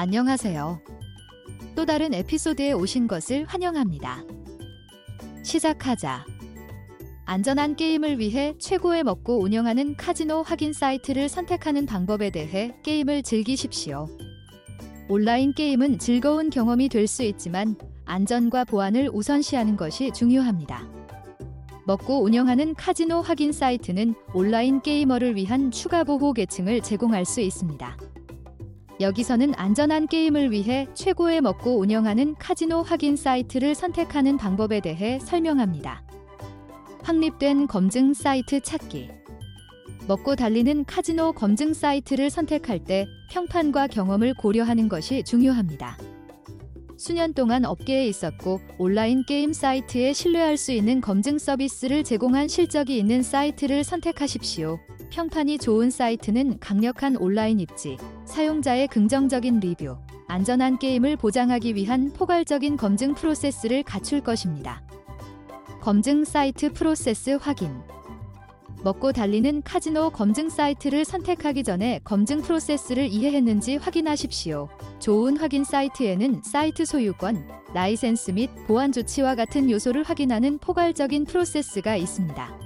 안녕하세요. 또 다른 에피소드에 오신 것을 환영합니다. 시작하자. 안전한 게임을 위해 최고의 먹고 운영하는 카지노 확인 사이트를 선택하는 방법에 대해 게임을 즐기십시오. 온라인 게임은 즐거운 경험이 될 수 있지만 안전과 보안을 우선시하는 것이 중요합니다. 먹고 운영하는 카지노 확인 사이트는 온라인 게이머를 위한 추가 보호 계층을 제공할 수 있습니다. 여기서는 안전한 게임을 위해 최고의 먹고 운영하는 카지노 확인 사이트를 선택하는 방법에 대해 설명합니다. 확립된 검증 사이트 찾기. 먹고 달리는 카지노 검증 사이트를 선택할 때 평판과 경험을 고려하는 것이 중요합니다. 수년 동안 업계에 있었고 온라인 게임 사이트에 신뢰할 수 있는 검증 서비스를 제공한 실적이 있는 사이트를 선택하십시오. 평판이 좋은 사이트는 강력한 온라인 입지, 사용자의 긍정적인 리뷰, 안전한 게임을 보장하기 위한 포괄적인 검증 프로세스를 갖출 것입니다. 검증 사이트 프로세스 확인. 먹고 달리는 카지노 검증 사이트를 선택하기 전에 검증 프로세스를 이해했는지 확인하십시오. 좋은 확인 사이트에는 사이트 소유권, 라이센스 및 보안 조치와 같은 요소를 확인하는 포괄적인 프로세스가 있습니다.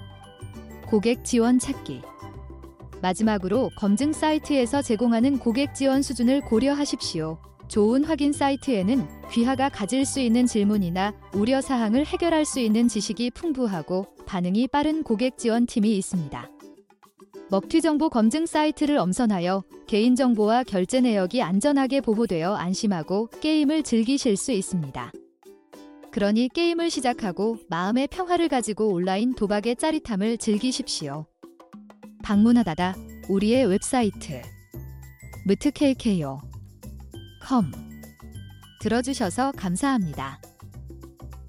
고객 지원 찾기. 마지막으로 검증 사이트에서 제공하는 고객 지원 수준을 고려하십시오. 좋은 확인 사이트에는 귀하가 가질 수 있는 질문이나 우려 사항을 해결할 수 있는 지식이 풍부하고 반응이 빠른 고객 지원 팀이 있습니다. 먹튀 정보 검증 사이트를 엄선하여 개인정보와 결제 내역이 안전하게 보호되어 안심하고 게임을 즐기실 수 있습니다. 그러니 게임을 시작하고 마음의 평화를 가지고 온라인 도박의 짜릿함을 즐기십시오. 방문하다다. 우리의 웹사이트. 무트KKO 컴 들어주셔서 감사합니다.